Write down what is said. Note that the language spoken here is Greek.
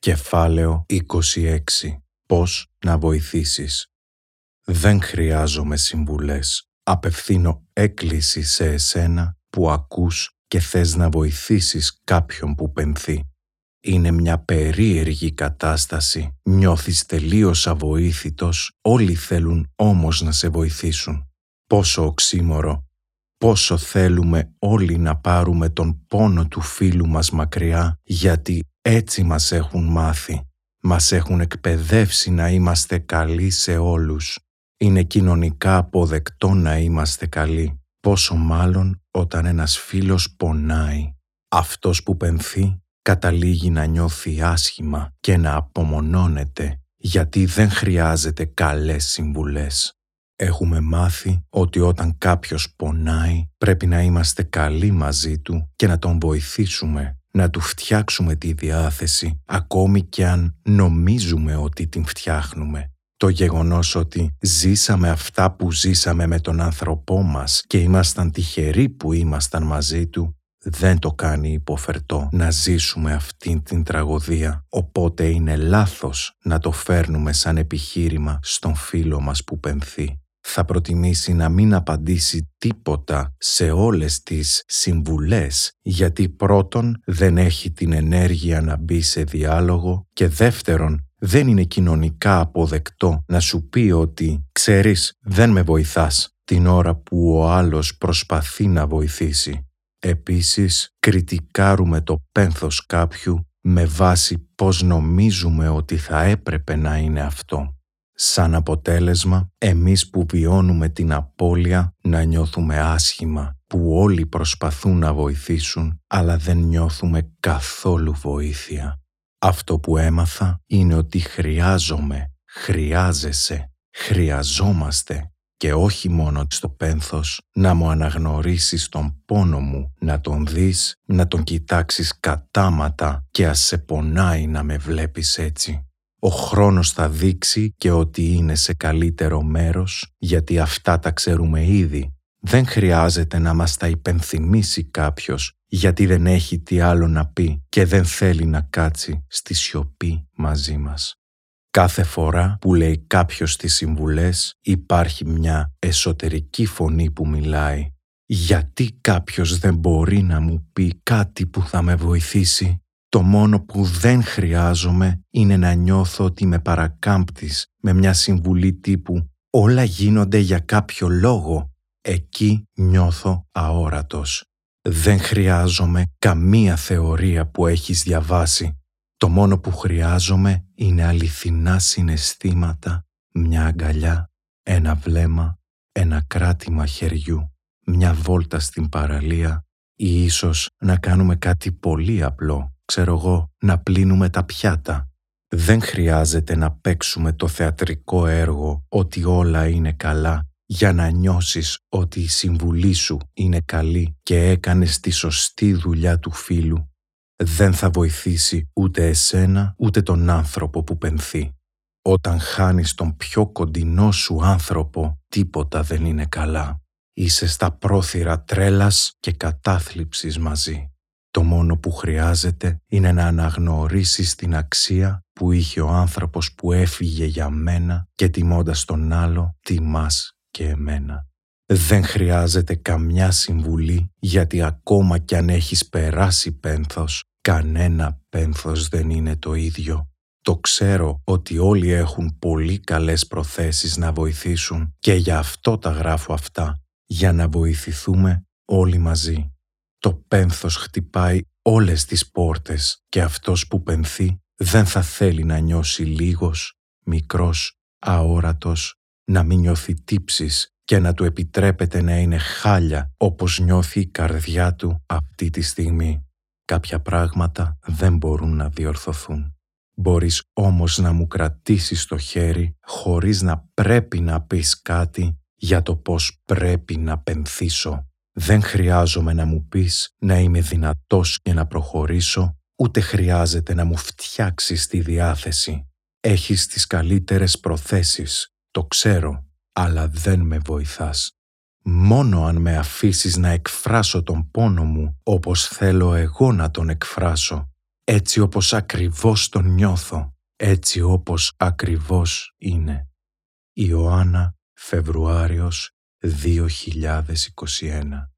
Κεφάλαιο 26. Πώς να βοηθήσεις. Δεν χρειάζομαι συμβουλές. Απευθύνω έκκληση σε εσένα που ακούς και θες να βοηθήσεις κάποιον που πενθεί. Είναι μια περίεργη κατάσταση. Νιώθεις τελείως αβοήθητος, όλοι θέλουν όμως να σε βοηθήσουν. Πόσο οξύμορο πόσο θέλουμε όλοι να πάρουμε τον πόνο του φίλου μας μακριά, γιατί έτσι μας έχουν μάθει. Μας έχουν εκπαιδεύσει να είμαστε καλοί σε όλους. Είναι κοινωνικά αποδεκτό να είμαστε καλοί, πόσο μάλλον όταν ένας φίλος πονάει. Αυτός που πενθεί καταλήγει να νιώθει άσχημα και να απομονώνεται, γιατί δεν χρειάζεται καλές συμβουλές. Έχουμε μάθει ότι όταν κάποιος πονάει πρέπει να είμαστε καλοί μαζί του και να τον βοηθήσουμε, να του φτιάξουμε τη διάθεση ακόμη και αν νομίζουμε ότι την φτιάχνουμε. Το γεγονός ότι ζήσαμε αυτά που ζήσαμε με τον άνθρωπό μας και ήμασταν τυχεροί που ήμασταν μαζί του δεν το κάνει υποφερτό να ζήσουμε αυτήν την τραγωδία, οπότε είναι λάθος να το φέρνουμε σαν επιχείρημα στον φίλο μας που πενθεί θα προτιμήσει να μην απαντήσει τίποτα σε όλες τις συμβουλές γιατί πρώτον δεν έχει την ενέργεια να μπει σε διάλογο και δεύτερον δεν είναι κοινωνικά αποδεκτό να σου πει ότι «ξέρεις, δεν με βοηθάς» την ώρα που ο άλλος προσπαθεί να βοηθήσει. Επίσης, κριτικάρουμε το πένθος κάποιου με βάση πώς νομίζουμε ότι θα έπρεπε να είναι αυτό. Σαν αποτέλεσμα, εμείς που βιώνουμε την απώλεια να νιώθουμε άσχημα, που όλοι προσπαθούν να βοηθήσουν, αλλά δεν νιώθουμε καθόλου βοήθεια. Αυτό που έμαθα είναι ότι χρειάζομαι, χρειάζεσαι, χρειαζόμαστε και όχι μόνο στο πένθος, να μου αναγνωρίσεις τον πόνο μου, να τον δεις, να τον κοιτάξεις κατάματα και ας σε πονάει να με βλέπεις έτσι. Ο χρόνος θα δείξει και ότι είναι σε καλύτερο μέρος, γιατί αυτά τα ξέρουμε ήδη. Δεν χρειάζεται να μας τα υπενθυμίσει κάποιος, γιατί δεν έχει τι άλλο να πει και δεν θέλει να κάτσει στη σιωπή μαζί μας. Κάθε φορά που λέει κάποιος τις συμβουλές υπάρχει μια εσωτερική φωνή που μιλάει. Γιατί κάποιος δεν μπορεί να μου πει κάτι που θα με βοηθήσει; Το μόνο που δεν χρειάζομαι είναι να νιώθω ότι με παρακάμπτεις με μια συμβουλή τύπου «Όλα γίνονται για κάποιο λόγο». Εκεί νιώθω αόρατος. Δεν χρειάζομαι καμία θεωρία που έχεις διαβάσει. Το μόνο που χρειάζομαι είναι αληθινά συναισθήματα, μια αγκαλιά, ένα βλέμμα, ένα κράτημα χεριού, μια βόλτα στην παραλία ή ίσως να κάνουμε κάτι πολύ απλό ξέρω εγώ, να πλύνουμε τα πιάτα. Δεν χρειάζεται να παίξουμε το θεατρικό έργο ότι όλα είναι καλά για να νιώσεις ότι η συμβουλή σου είναι καλή και έκανες τη σωστή δουλειά του φίλου. Δεν θα βοηθήσει ούτε εσένα ούτε τον άνθρωπο που πενθεί. Όταν χάνεις τον πιο κοντινό σου άνθρωπο, τίποτα δεν είναι καλά. Είσαι στα πρόθυρα τρέλας και κατάθλιψης μαζί. Το μόνο που χρειάζεται είναι να αναγνωρίσεις την αξία που είχε ο άνθρωπος που έφυγε για μένα και τιμώντας τον άλλο τιμάς και εμένα. Δεν χρειάζεται καμιά συμβουλή γιατί ακόμα κι αν έχεις περάσει πένθος, κανένα πένθος δεν είναι το ίδιο. Το ξέρω ότι όλοι έχουν πολύ καλές προθέσεις να βοηθήσουν και για αυτό τα γράφω αυτά, για να βοηθηθούμε όλοι μαζί. Το πένθος χτυπάει όλες τις πόρτες και αυτός που πενθεί δεν θα θέλει να νιώσει λίγος, μικρός, αόρατος, να μην νιώθει τύψεις και να του επιτρέπεται να είναι χάλια όπως νιώθει η καρδιά του αυτή τη στιγμή. Κάποια πράγματα δεν μπορούν να διορθωθούν. Μπορείς όμως να μου κρατήσεις το χέρι χωρίς να πρέπει να πεις κάτι για το πώς πρέπει να πενθήσω. Δεν χρειάζομαι να μου πεις να είμαι δυνατός και να προχωρήσω, ούτε χρειάζεται να μου φτιάξεις τη διάθεση. Έχεις τις καλύτερες προθέσεις, το ξέρω, αλλά δεν με βοηθάς. Μόνο αν με αφήσεις να εκφράσω τον πόνο μου όπως θέλω εγώ να τον εκφράσω, έτσι όπως ακριβώς τον νιώθω, έτσι όπως ακριβώς είναι. Ιωάννα, Φεβρουάριος 2021